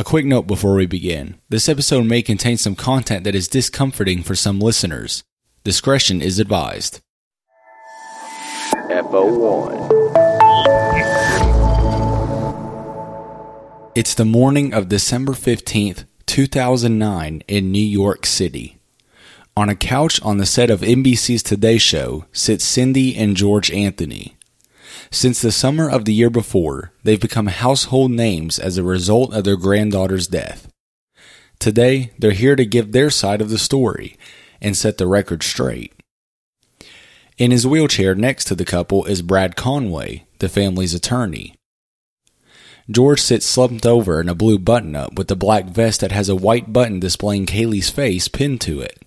A quick note before we begin. This episode may contain some content that is discomforting for some listeners. Discretion is advised. FO1. It's the morning of December 15th, 2009, in New York City. On a couch on the set of NBC's Today Show sit Cindy and George Anthony. Since the summer of the year before, they've become household names as a result of their granddaughter's death. Today, they're here to give their side of the story and set the record straight. In his wheelchair next to the couple is Brad Conway, the family's attorney. George sits slumped over in a blue button up with a black vest that has a white button displaying Caylee's face pinned to it.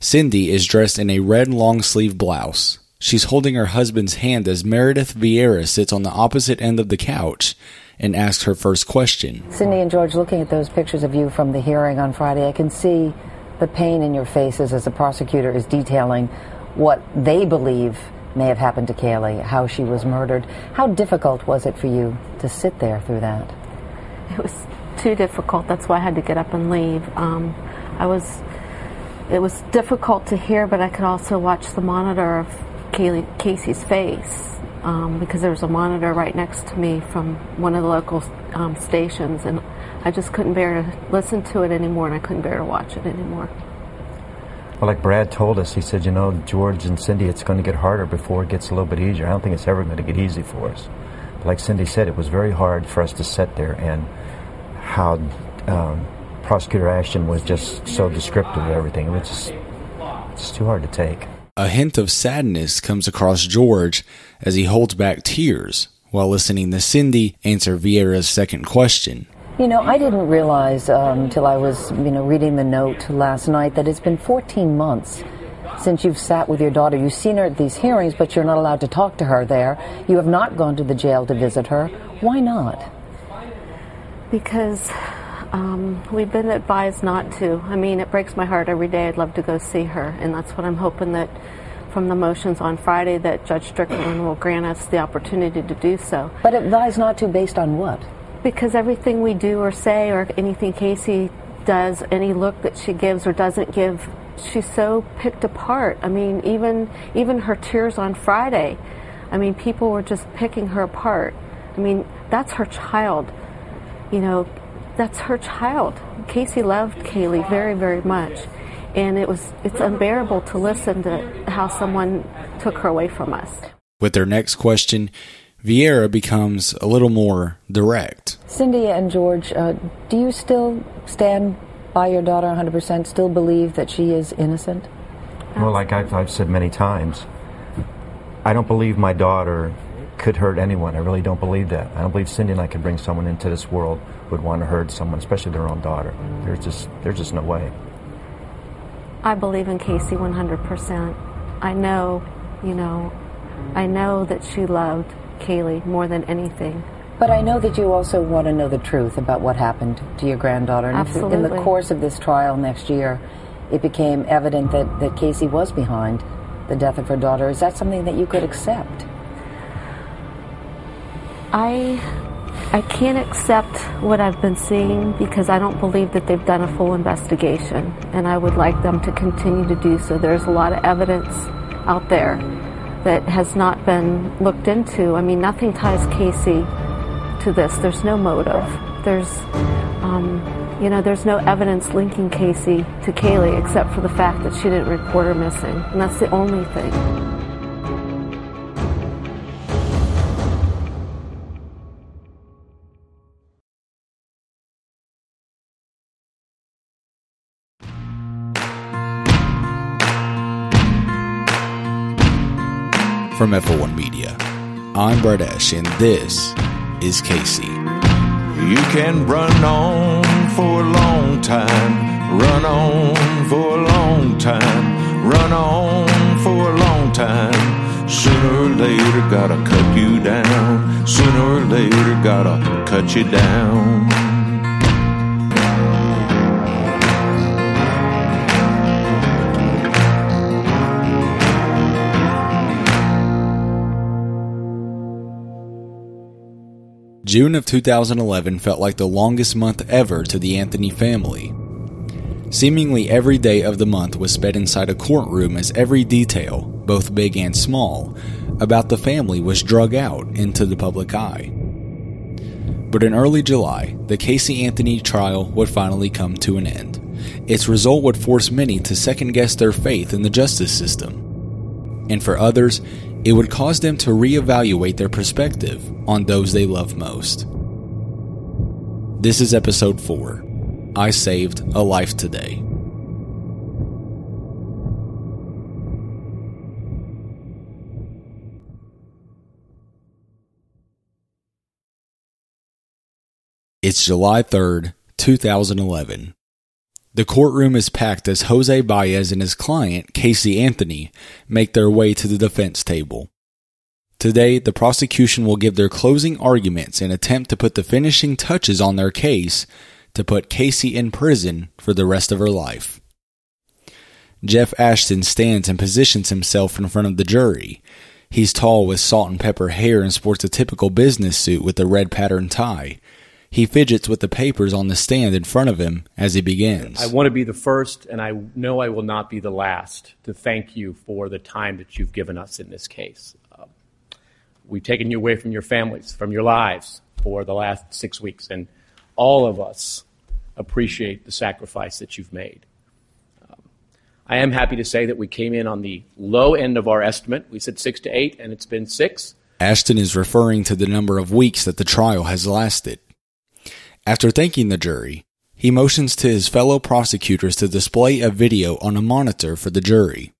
Cindy is dressed in a red long sleeve blouse, She's holding her husband's hand as Meredith Vieira sits on the opposite end of the couch and asks her first question. Cindy and George, looking at those pictures of you from the hearing on Friday, I can see the pain in your faces as the prosecutor is detailing what they believe may have happened to Caylee, how she was murdered. How difficult was it for you to sit there through that? It was too difficult. That's why I had to get up and leave. Um, I was. It was difficult to hear, but I could also watch the monitor of Caylee, Casey's face um, because there was a monitor right next to me from one of the local um, stations, and I just couldn't bear to listen to it anymore, and I couldn't bear to watch it anymore. Well, like Brad told us, he said, you know, George and Cindy, it's going to get harder before it gets a little bit easier. I don't think it's ever going to get easy for us. But like Cindy said, it was very hard for us to sit there, and how um, Prosecutor Ashton was just so descriptive of everything. It was just, it's too hard to take. A hint of sadness comes across George as he holds back tears while listening to Cindy answer Vieira's second question. You know, I didn't realize until um, I was, you know, reading the note last night that it's been 14 months since you've sat with your daughter. You've seen her at these hearings, but you're not allowed to talk to her there. You have not gone to the jail to visit her. Why not? Because um, we've been advised not to. I mean, it breaks my heart every day. I'd love to go see her, and that's what I'm hoping that from the motions on Friday that Judge Strickland will grant us the opportunity to do so. But advised not to based on what? Because everything we do or say, or anything Casey does, any look that she gives or doesn't give, she's so picked apart. I mean, even even her tears on Friday. I mean, people were just picking her apart. I mean, that's her child. You know, that's her child. Casey loved Caylee very, very much. And it was it's unbearable to listen to how someone took her away from us. With their next question, Vieira becomes a little more direct. Cindy and George, uh, do you still stand by your daughter 100%, still believe that she is innocent? Well, like I've, I've said many times, I don't believe my daughter could hurt anyone. I really don't believe that. I don't believe Cindy and I could bring someone into this world would want to hurt someone, especially their own daughter. There's just there's just no way. I believe in Casey 100%. I know, you know, I know that she loved Caylee more than anything. But I know that you also want to know the truth about what happened to your granddaughter. And Absolutely. In the course of this trial next year, it became evident that, that Casey was behind the death of her daughter. Is that something that you could accept? I I can't accept what I've been seeing because I don't believe that they've done a full investigation, and I would like them to continue to do so. There's a lot of evidence out there that has not been looked into. I mean, nothing ties Casey to this. There's no motive. There's, um, you know, there's no evidence linking Casey to Caylee except for the fact that she didn't report her missing, and that's the only thing. From FO1 Media, I'm Brett Ash, and this is Casey. You can run on for a long time, run on for a long time, run on for a long time. Sooner or later, gotta cut you down. Sooner or later, gotta cut you down. June of 2011 felt like the longest month ever to the Anthony family. Seemingly every day of the month was spent inside a courtroom as every detail, both big and small, about the family was drug out into the public eye. But in early July, the Casey Anthony trial would finally come to an end. Its result would force many to second guess their faith in the justice system. And for others, it would cause them to reevaluate their perspective on those they love most. This is episode 4 I Saved a Life Today. It's July 3rd, 2011. The courtroom is packed as Jose Baez and his client, Casey Anthony, make their way to the defense table. Today, the prosecution will give their closing arguments and attempt to put the finishing touches on their case to put Casey in prison for the rest of her life. Jeff Ashton stands and positions himself in front of the jury. He's tall with salt and pepper hair and sports a typical business suit with a red pattern tie. He fidgets with the papers on the stand in front of him as he begins. I want to be the first, and I know I will not be the last, to thank you for the time that you've given us in this case. Uh, we've taken you away from your families, from your lives for the last six weeks, and all of us appreciate the sacrifice that you've made. Um, I am happy to say that we came in on the low end of our estimate. We said six to eight, and it's been six. Ashton is referring to the number of weeks that the trial has lasted. After thanking the jury, he motions to his fellow prosecutors to display a video on a monitor for the jury.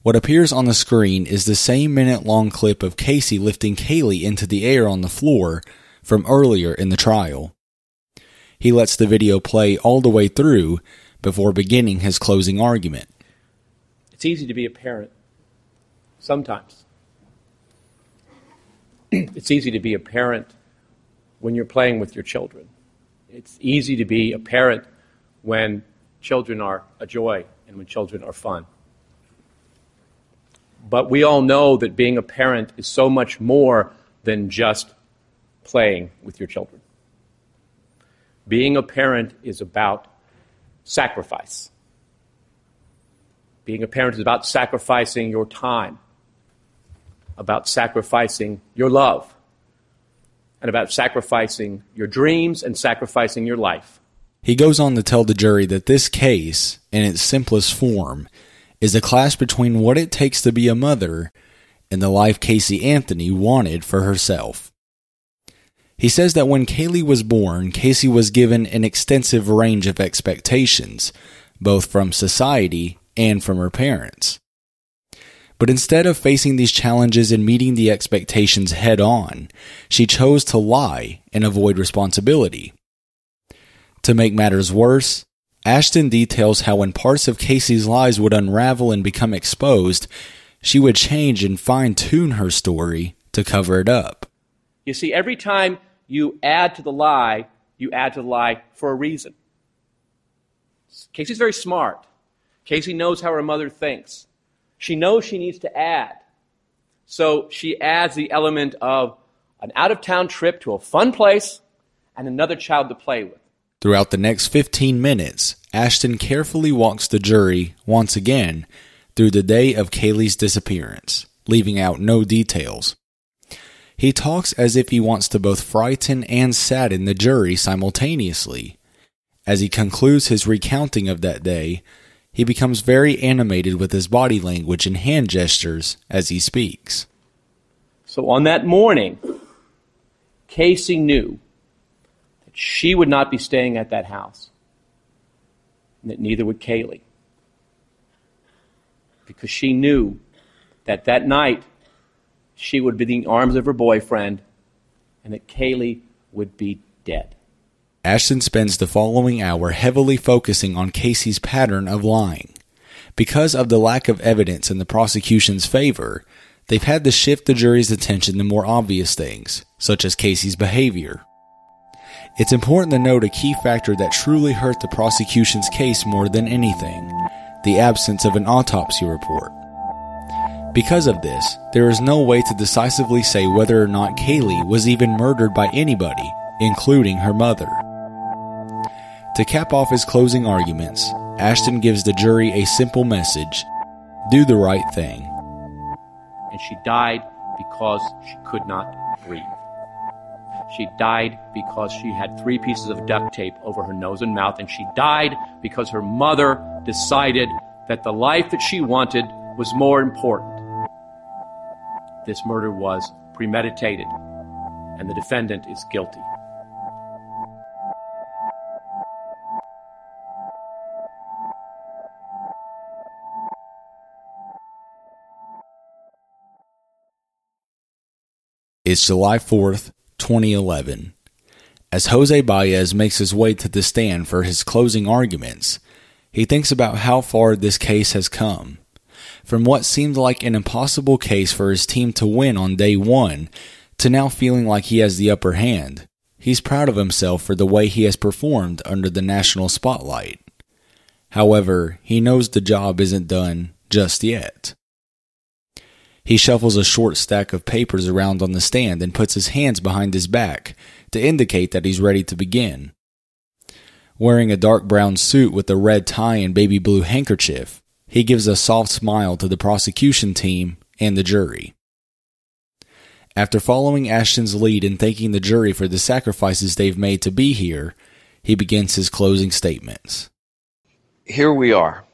What appears on the screen is the same minute long clip of Casey lifting Caylee into the air on the floor from earlier in the trial. He lets the video play all the way through before beginning his closing argument. It's easy to be a parent. Sometimes. it's easy to be a parent when you're playing with your children. It's easy to be a parent when children are a joy and when children are fun. But we all know that being a parent is so much more than just playing with your children. Being a parent is about sacrifice. Being a parent is about sacrificing your time, about sacrificing your love, and about sacrificing your dreams and sacrificing your life. He goes on to tell the jury that this case, in its simplest form, is a clash between what it takes to be a mother and the life Casey Anthony wanted for herself. He says that when Caylee was born, Casey was given an extensive range of expectations, both from society and from her parents. But instead of facing these challenges and meeting the expectations head on, she chose to lie and avoid responsibility. To make matters worse, Ashton details how when parts of Casey's lies would unravel and become exposed, she would change and fine tune her story to cover it up. You see, every time you add to the lie, you add to the lie for a reason. Casey's very smart. Casey knows how her mother thinks. She knows she needs to add. So she adds the element of an out of town trip to a fun place and another child to play with. Throughout the next 15 minutes, Ashton carefully walks the jury, once again, through the day of Caylee's disappearance, leaving out no details. He talks as if he wants to both frighten and sadden the jury simultaneously. As he concludes his recounting of that day, he becomes very animated with his body language and hand gestures as he speaks. So on that morning, Casey knew that she would not be staying at that house, and that neither would Caylee, Because she knew that that night she would be in the arms of her boyfriend and that Caylee would be dead. Ashton spends the following hour heavily focusing on Casey's pattern of lying. Because of the lack of evidence in the prosecution's favor, they've had to shift the jury's attention to more obvious things, such as Casey's behavior. It's important to note a key factor that truly hurt the prosecution's case more than anything the absence of an autopsy report. Because of this, there is no way to decisively say whether or not Caylee was even murdered by anybody, including her mother. To cap off his closing arguments, Ashton gives the jury a simple message do the right thing. And she died because she could not breathe. She died because she had three pieces of duct tape over her nose and mouth, and she died because her mother decided that the life that she wanted was more important. This murder was premeditated, and the defendant is guilty. It's July 4th, 2011. As Jose Baez makes his way to the stand for his closing arguments, he thinks about how far this case has come. From what seemed like an impossible case for his team to win on day one, to now feeling like he has the upper hand. He's proud of himself for the way he has performed under the national spotlight. However, he knows the job isn't done just yet. He shuffles a short stack of papers around on the stand and puts his hands behind his back to indicate that he's ready to begin. Wearing a dark brown suit with a red tie and baby blue handkerchief, he gives a soft smile to the prosecution team and the jury. After following Ashton's lead and thanking the jury for the sacrifices they've made to be here, he begins his closing statements. Here we are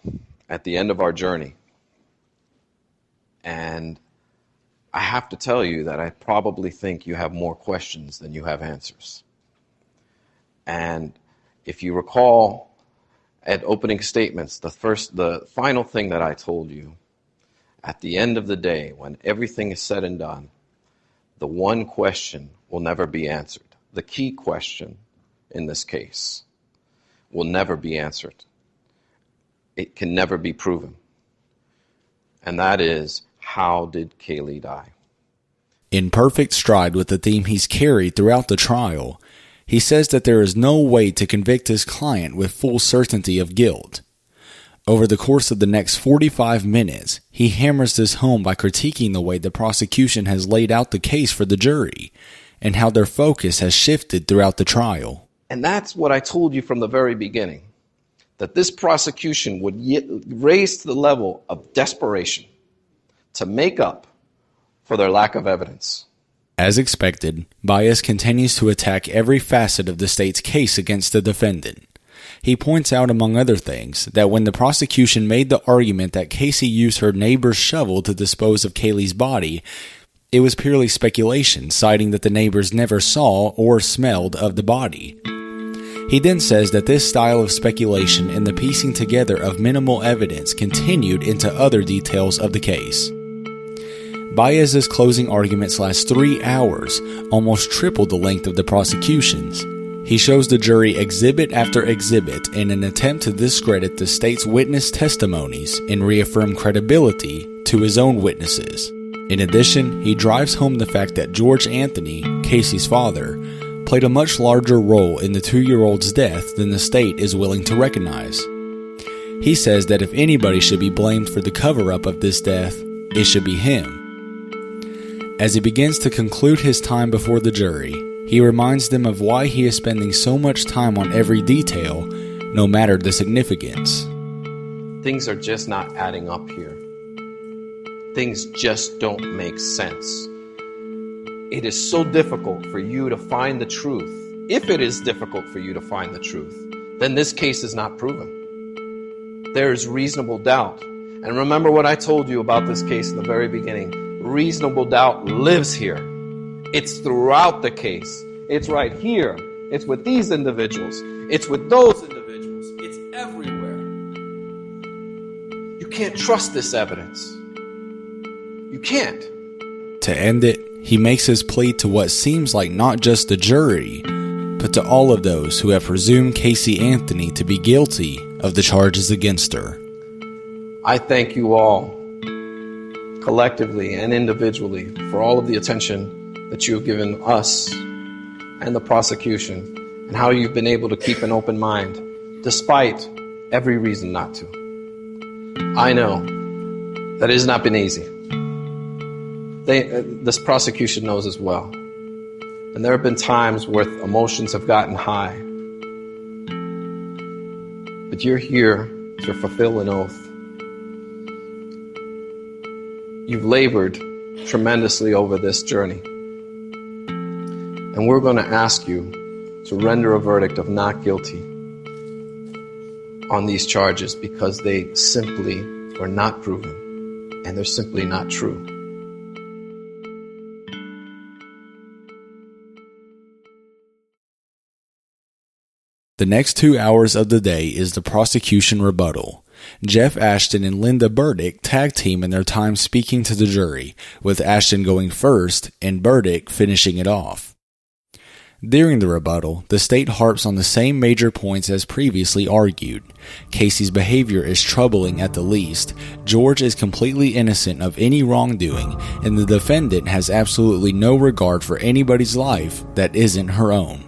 at the end of our journey. And I have to tell you that I probably think you have more questions than you have answers. And if you recall at opening statements, the first, the final thing that I told you at the end of the day, when everything is said and done, the one question will never be answered. The key question in this case will never be answered. It can never be proven. And that is how did Caylee die? In perfect stride with the theme he's carried throughout the trial, he says that there is no way to convict his client with full certainty of guilt. Over the course of the next 45 minutes, he hammers this home by critiquing the way the prosecution has laid out the case for the jury and how their focus has shifted throughout the trial. And that's what I told you from the very beginning that this prosecution would raise to the level of desperation to make up for their lack of evidence. As expected, Baez continues to attack every facet of the state's case against the defendant. He points out, among other things, that when the prosecution made the argument that Casey used her neighbor's shovel to dispose of Caylee's body, it was purely speculation, citing that the neighbors never saw or smelled of the body. He then says that this style of speculation and the piecing together of minimal evidence continued into other details of the case. Baez's closing arguments last three hours, almost triple the length of the prosecution's. He shows the jury exhibit after exhibit in an attempt to discredit the state's witness testimonies and reaffirm credibility to his own witnesses. In addition, he drives home the fact that George Anthony, Casey's father, played a much larger role in the two year old's death than the state is willing to recognize. He says that if anybody should be blamed for the cover up of this death, it should be him. As he begins to conclude his time before the jury, he reminds them of why he is spending so much time on every detail, no matter the significance. Things are just not adding up here. Things just don't make sense. It is so difficult for you to find the truth. If it is difficult for you to find the truth, then this case is not proven. There is reasonable doubt. And remember what I told you about this case in the very beginning reasonable doubt lives here. It's throughout the case. It's right here. It's with these individuals. It's with those individuals. It's everywhere. You can't trust this evidence. You can't. To end it, he makes his plea to what seems like not just the jury, but to all of those who have presumed Casey Anthony to be guilty of the charges against her. I thank you all collectively and individually for all of the attention that you have given us and the prosecution and how you've been able to keep an open mind despite every reason not to. I know that it has not been easy. they, uh, this prosecution knows as well. And there have been times where emotions have gotten high. But you're here to fulfill an oath. You've labored tremendously over this journey. And we're going to ask you to render a verdict of not guilty on these charges because they simply were not proven and they're simply not true. The next two hours of the day is the prosecution rebuttal. Jeff Ashton and Linda Burdick tag team in their time speaking to the jury, with Ashton going first and Burdick finishing it off. During the rebuttal, the state harps on the same major points as previously argued. Casey's behavior is troubling at the least, George is completely innocent of any wrongdoing, and the defendant has absolutely no regard for anybody's life that isn't her own.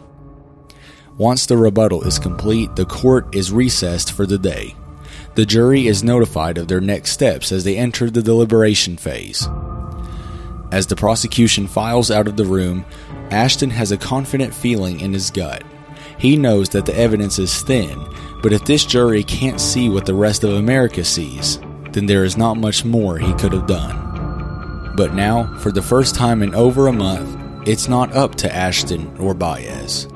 Once the rebuttal is complete, the court is recessed for the day. The jury is notified of their next steps as they enter the deliberation phase. As the prosecution files out of the room, Ashton has a confident feeling in his gut. He knows that the evidence is thin, but if this jury can't see what the rest of America sees, then there is not much more he could have done. But now, for the first time in over a month, it's not up to Ashton or Baez.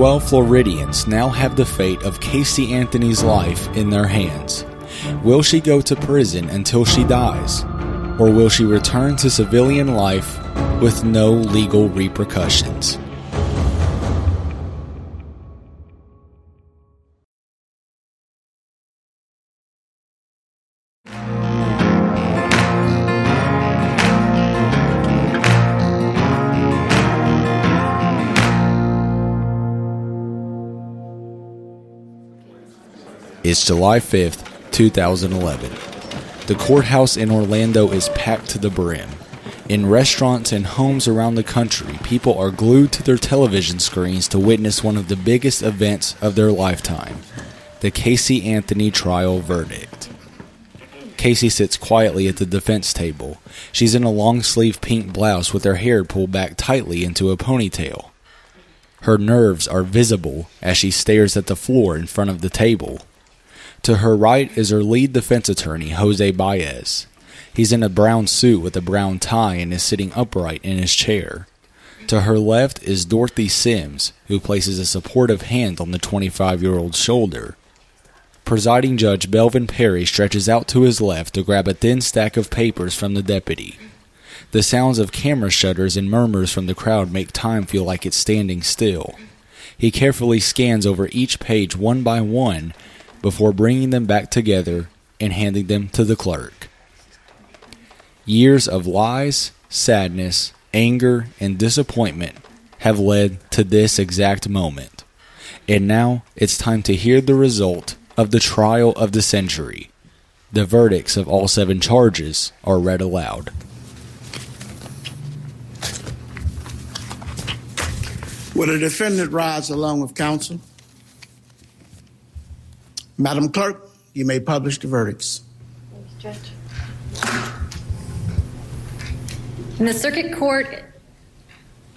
Twelve Floridians now have the fate of Casey Anthony's life in their hands. Will she go to prison until she dies? Or will she return to civilian life with no legal repercussions. It's July 5th, 2011. The courthouse in Orlando is packed to the brim. In restaurants and homes around the country, people are glued to their television screens to witness one of the biggest events of their lifetime the Casey Anthony trial verdict. Casey sits quietly at the defense table. She's in a long sleeve pink blouse with her hair pulled back tightly into a ponytail. Her nerves are visible as she stares at the floor in front of the table. To her right is her lead defense attorney, Jose Baez. He's in a brown suit with a brown tie and is sitting upright in his chair. To her left is Dorothy Sims, who places a supportive hand on the 25 year old's shoulder. Presiding Judge Belvin Perry stretches out to his left to grab a thin stack of papers from the deputy. The sounds of camera shutters and murmurs from the crowd make time feel like it's standing still. He carefully scans over each page one by one before bringing them back together and handing them to the clerk. Years of lies, sadness, anger, and disappointment have led to this exact moment. And now it's time to hear the result of the trial of the century. The verdicts of all seven charges are read aloud. Will the defendant rise along with counsel? Madam Clerk, you may publish the verdicts. Thank you, Judge. In the Circuit Court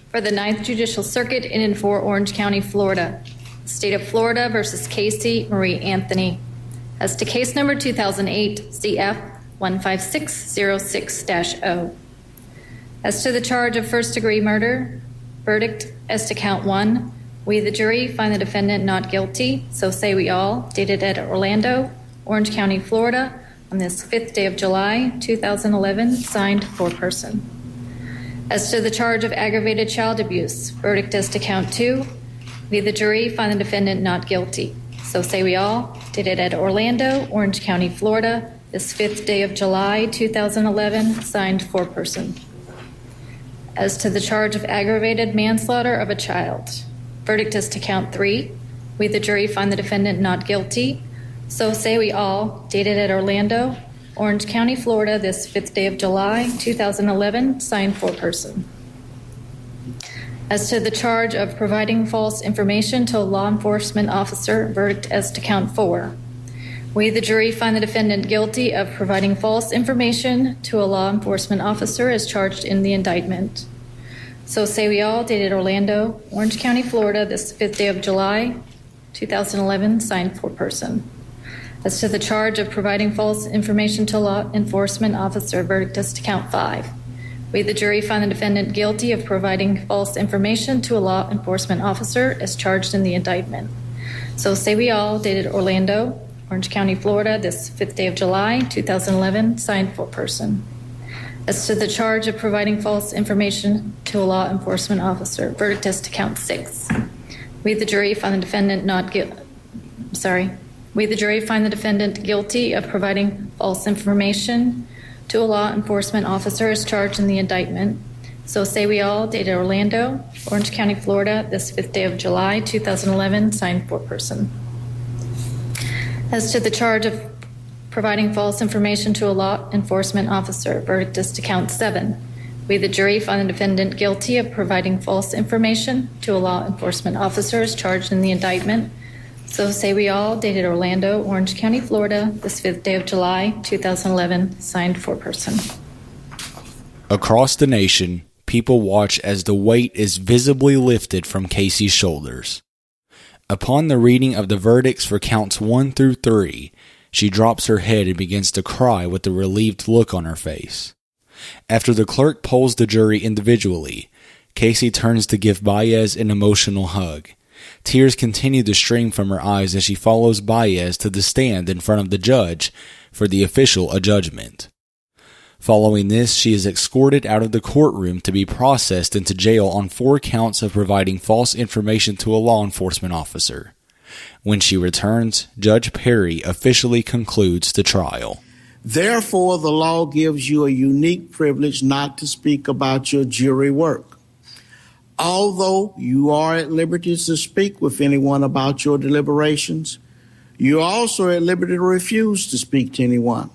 for the Ninth Judicial Circuit in and for Orange County, Florida, State of Florida versus Casey Marie Anthony. As to case number 2008 CF 15606 0. As to the charge of first degree murder, verdict as to count one, we, the jury, find the defendant not guilty, so say we all, dated at Orlando, Orange County, Florida, on this fifth day of July 2011, signed for person. As to the charge of aggravated child abuse, verdict as to count two. We, the jury, find the defendant not guilty. So say we all. It at Orlando, Orange County, Florida, this fifth day of July 2011, signed for person. As to the charge of aggravated manslaughter of a child, verdict as to count three. We, the jury, find the defendant not guilty. So say we all. Dated at Orlando, Orange County, Florida, this fifth day of July 2011, signed for person. As to the charge of providing false information to a law enforcement officer, verdict as to count four. We, the jury, find the defendant guilty of providing false information to a law enforcement officer as charged in the indictment. So say we all, dated Orlando, Orange County, Florida, this fifth day of July, 2011, signed for person. As to the charge of providing false information to law enforcement officer, verdict is to count five. We, the jury, find the defendant guilty of providing false information to a law enforcement officer as charged in the indictment. So say we all, dated Orlando, Orange County, Florida, this fifth day of July, 2011, signed for person. As to the charge of providing false information to a law enforcement officer, verdict is to count six. We, the jury, find the defendant not guilty. Sorry. We, the jury, find the defendant guilty of providing false information to a law enforcement officer as charged in the indictment. So say we all, dated Orlando, Orange County, Florida, this fifth day of July, 2011, signed for person. As to the charge of providing false information to a law enforcement officer, verdict is to count seven. We, the jury, find the defendant guilty of providing false information to a law enforcement officer as charged in the indictment. So say we all, dated Orlando, Orange County, Florida, this fifth day of July, 2011, signed for person. Across the nation, people watch as the weight is visibly lifted from Casey's shoulders. Upon the reading of the verdicts for counts 1 through 3, she drops her head and begins to cry with a relieved look on her face. After the clerk polls the jury individually, Casey turns to give Baez an emotional hug. Tears continue to stream from her eyes as she follows Baez to the stand in front of the judge for the official adjudgment. Following this, she is escorted out of the courtroom to be processed into jail on four counts of providing false information to a law enforcement officer. When she returns, Judge Perry officially concludes the trial. Therefore, the law gives you a unique privilege not to speak about your jury work. Although you are at liberty to speak with anyone about your deliberations, you are also at liberty to refuse to speak to anyone.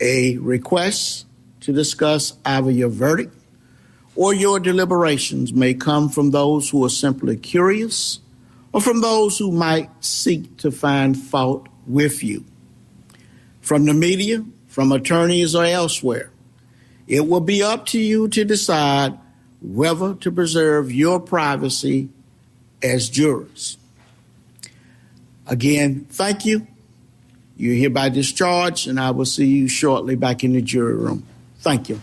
A request to discuss either your verdict or your deliberations may come from those who are simply curious or from those who might seek to find fault with you. From the media, from attorneys, or elsewhere, it will be up to you to decide whether to preserve your privacy as jurors. Again, thank you. You're hereby discharged, and I will see you shortly back in the jury room. Thank you.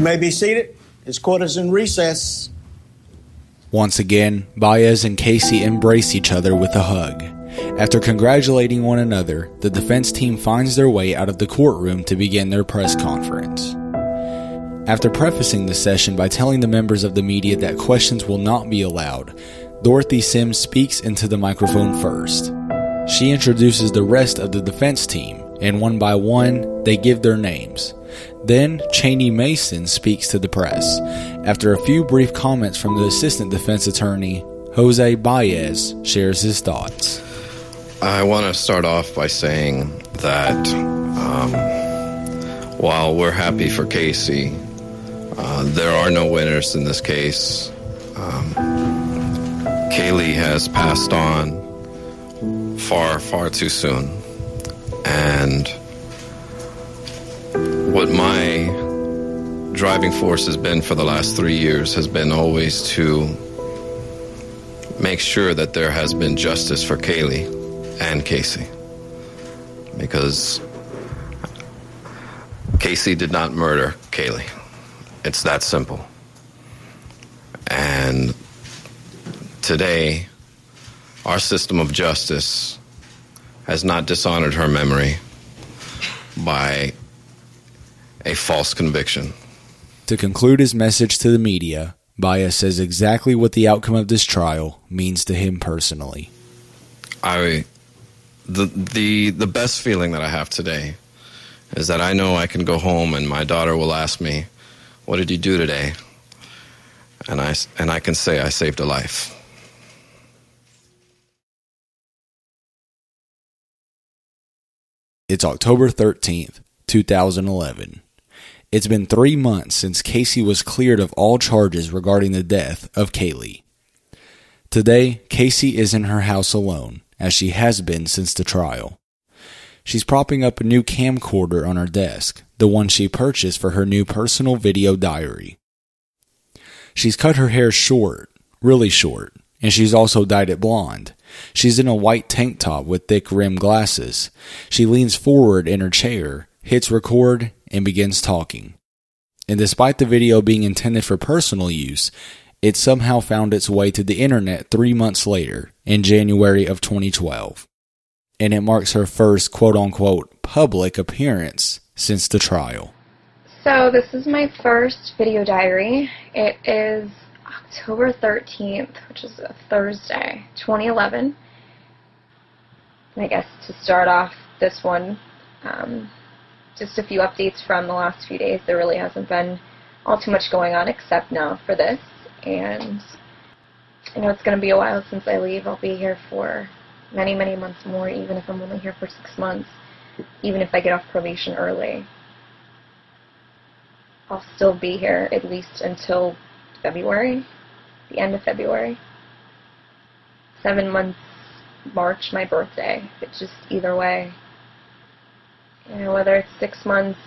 You may be seated. This court is in recess. Once again, Baez and Casey embrace each other with a hug. After congratulating one another, the defense team finds their way out of the courtroom to begin their press conference. After prefacing the session by telling the members of the media that questions will not be allowed, Dorothy Sims speaks into the microphone first. She introduces the rest of the defense team, and one by one, they give their names. Then, Cheney Mason speaks to the press. After a few brief comments from the assistant defense attorney, Jose Baez shares his thoughts. I want to start off by saying that um, while we're happy for Casey, uh, there are no winners in this case. Um, Caylee has passed on far, far too soon. And what my driving force has been for the last three years has been always to make sure that there has been justice for Caylee and Casey. Because Casey did not murder Caylee. It's that simple. And today, our system of justice has not dishonored her memory by a false conviction. To conclude his message to the media, Baez says exactly what the outcome of this trial means to him personally. I the the the best feeling that I have today is that I know I can go home and my daughter will ask me, "What did you do today?" And I and I can say I saved a life. It's October 13th, 2011. It's been three months since Casey was cleared of all charges regarding the death of Caylee. Today, Casey is in her house alone, as she has been since the trial. She's propping up a new camcorder on her desk, the one she purchased for her new personal video diary. She's cut her hair short, really short, and she's also dyed it blonde. She's in a white tank top with thick rimmed glasses. She leans forward in her chair, hits record, and begins talking. And despite the video being intended for personal use, it somehow found its way to the internet three months later, in January of 2012. And it marks her first quote unquote public appearance since the trial. So, this is my first video diary. It is October 13th, which is a Thursday, 2011. I guess to start off this one, um, just a few updates from the last few days. There really hasn't been all too much going on except now for this. And I know it's going to be a while since I leave. I'll be here for many, many months more, even if I'm only here for six months, even if I get off probation early. I'll still be here at least until February, the end of February. Seven months, March, my birthday. It's just either way. You know, whether it's six months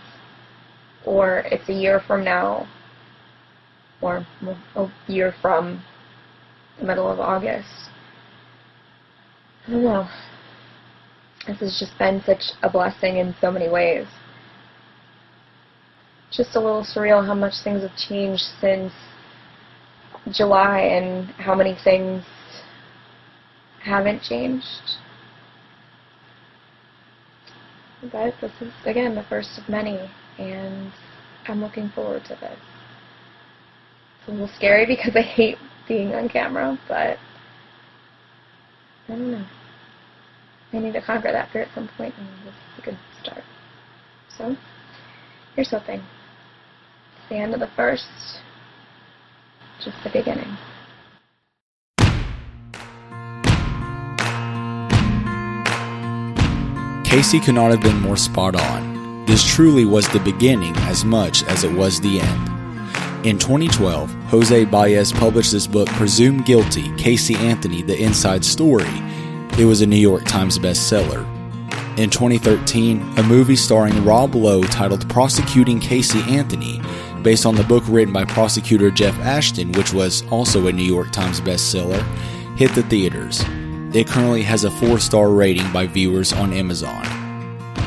or it's a year from now or a year from the middle of August. I don't know. This has just been such a blessing in so many ways. Just a little surreal how much things have changed since July and how many things haven't changed. But this is, again, the first of many, and I'm looking forward to this. It's a little scary because I hate being on camera, but I don't know. I need to conquer that fear at some point, and this is a good start. So, here's hoping. It's the end of the first, just the beginning. Casey could not have been more spot on. This truly was the beginning as much as it was the end. In 2012, Jose Baez published his book, Presumed Guilty Casey Anthony, The Inside Story. It was a New York Times bestseller. In 2013, a movie starring Rob Lowe titled Prosecuting Casey Anthony, based on the book written by prosecutor Jeff Ashton, which was also a New York Times bestseller, hit the theaters. It currently has a four star rating by viewers on Amazon.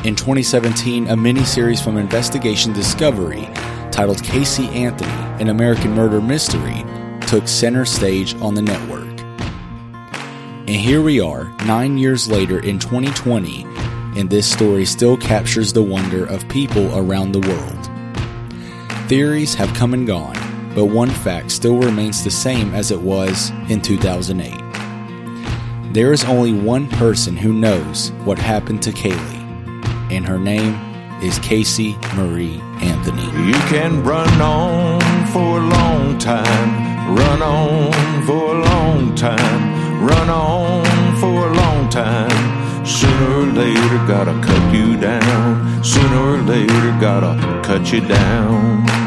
In 2017, a miniseries from Investigation Discovery titled Casey Anthony, an American Murder Mystery, took center stage on the network. And here we are, nine years later in 2020, and this story still captures the wonder of people around the world. Theories have come and gone, but one fact still remains the same as it was in 2008. There is only one person who knows what happened to Caylee, and her name is Casey Marie Anthony. You can run on for a long time, run on for a long time, run on for a long time. Sooner or later, gotta cut you down. Sooner or later, gotta cut you down.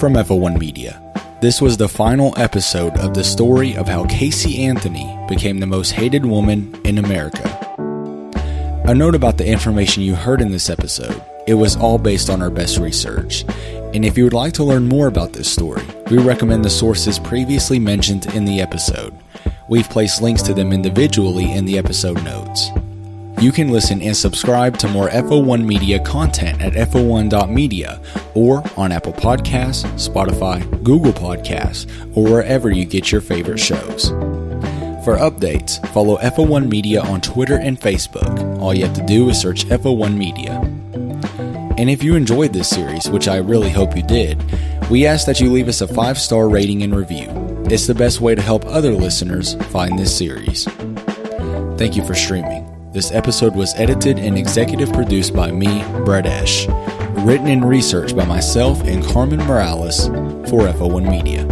From FO1 Media. This was the final episode of the story of how Casey Anthony became the most hated woman in America. A note about the information you heard in this episode it was all based on our best research. And if you would like to learn more about this story, we recommend the sources previously mentioned in the episode. We've placed links to them individually in the episode notes. You can listen and subscribe to more FO1 Media content at fo1.media or on Apple Podcasts, Spotify, Google Podcasts, or wherever you get your favorite shows. For updates, follow FO1 Media on Twitter and Facebook. All you have to do is search FO1 Media. And if you enjoyed this series, which I really hope you did, we ask that you leave us a five star rating and review. It's the best way to help other listeners find this series. Thank you for streaming. This episode was edited and executive produced by me, Brett Ash. written and researched by myself and Carmen Morales for FO1 Media.